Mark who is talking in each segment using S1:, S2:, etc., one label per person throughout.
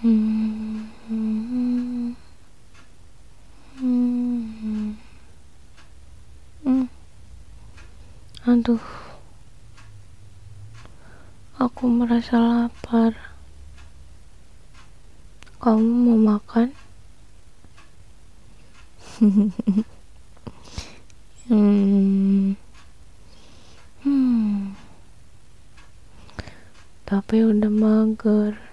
S1: Aduh, aku merasa lapar. Kamu mau makan? hmm. Hmm. Tapi udah mager.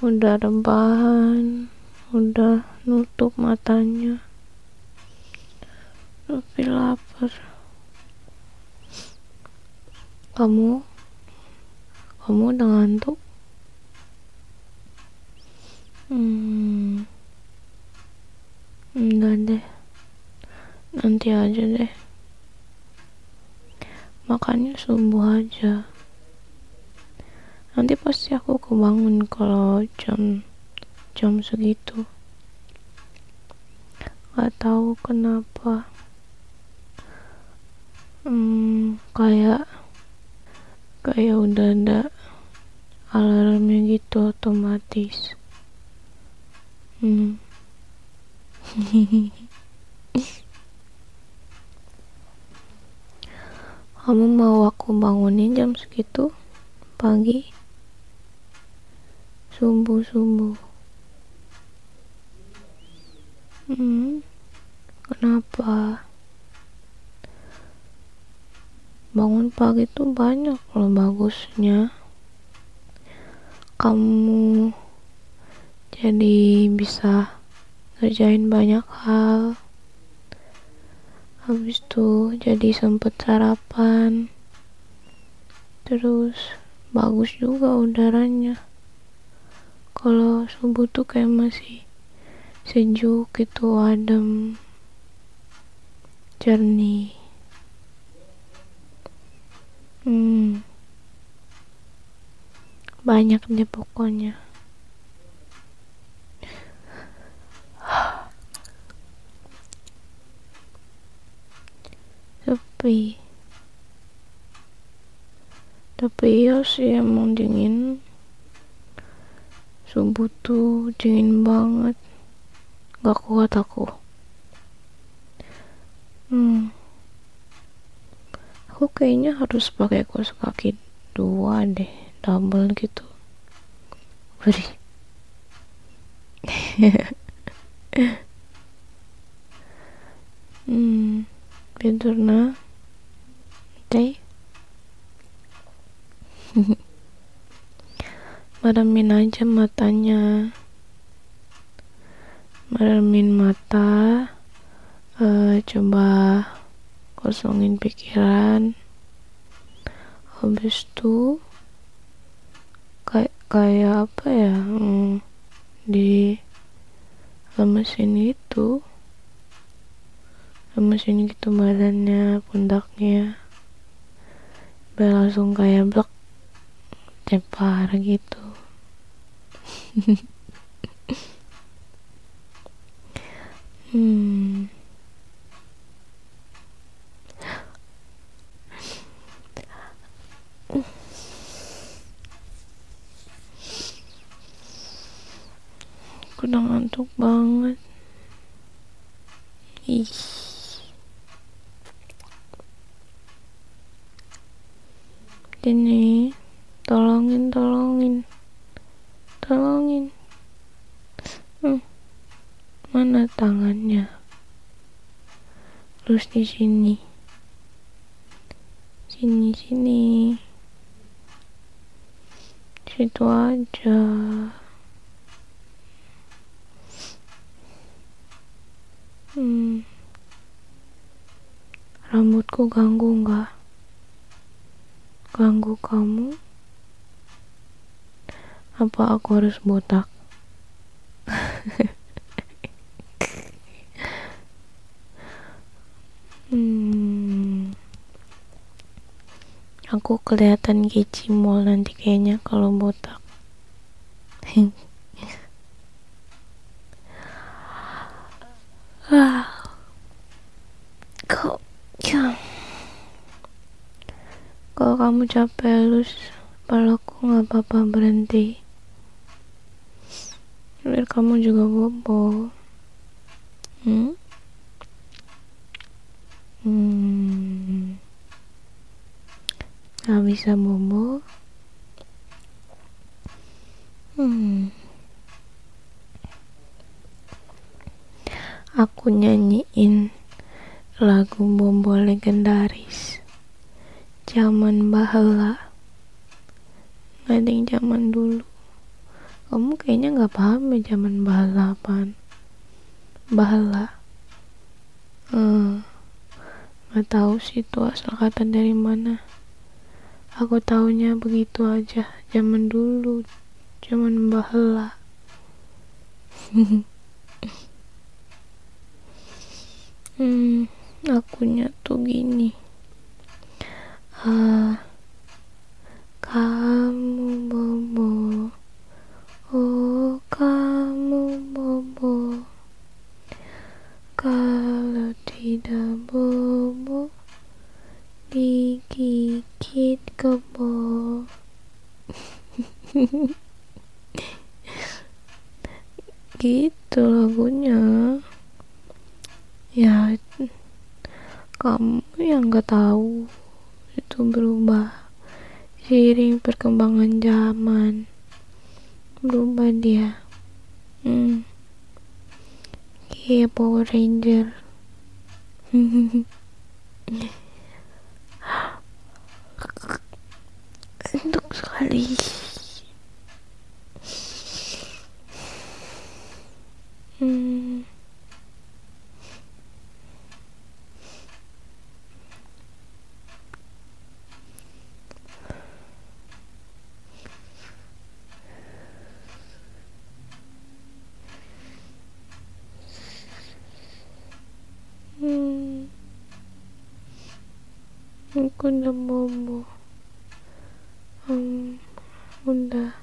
S1: Udah rebahan, udah nutup matanya. Tapi lapar. Kamu? Kamu udah ngantuk? Hmm. Enggak deh. Nanti aja deh. Makannya subuh aja. Nanti pasti aku kebangun kalau jam jam segitu. Gak tahu kenapa. Hmm, kayak kayak udah ada alarmnya gitu otomatis. Hmm. Kamu mau aku bangunin jam segitu pagi? Subuh-subuh. Hmm. Kenapa? Bangun pagi tuh banyak loh bagusnya. Kamu jadi bisa ngerjain banyak hal habis itu jadi sempet sarapan terus bagus juga udaranya kalau subuh tuh kayak masih sejuk gitu adem jernih. Hmm. Banyak deh pokoknya. Tapi tapi ya sih emang dingin subuh tuh dingin banget. Gak kuat aku. Hmm. Aku kayaknya harus pakai kaos kaki dua deh double gitu. Beri. Hmm pinter nah teh meremin aja matanya. Meremin mata. Uh, coba kosongin pikiran. Habis itu kayak kayak apa ya hmm, di lemesin itu. Lemesin gitu badannya pundaknya. Biar langsung kayak blok tepar gitu. Hmm. Aku ngantuk banget. Ih. Ini tolongin tolongin. Tolongin. Hmm. mana tangannya? Terus di sini. Sini sini. Situ aja. Hmm. rambutku ganggu nggak? Ganggu kamu apa aku harus botak? Hmm. aku kelihatan kecimol nanti kayaknya kalau botak. Ah. Kalau kamu capek lus? Palaku nggak apa-apa berhenti biar kamu juga bobo hmm? Hmm. Gak bisa bobo Hmm. Aku nyanyiin lagu Bobo legendaris zaman bahala nggak ada yang zaman dulu kamu kayaknya nggak paham ya zaman bahala apaan bahala hmm. nggak tahu sih itu asal kata dari mana. Aku taunya begitu aja zaman dulu zaman bahala hmm akunya tuh gini. Ah kamu bobo oh kamu bobo kalau tidak bobo digigit kebo gitu lagunya ya kamu yang gak tahu itu berubah seiring perkembangan zaman berubah dia hmm. kayak Power Ranger untuk sekali hmm. Hmm. Aku udah bobo. Hmm, udah.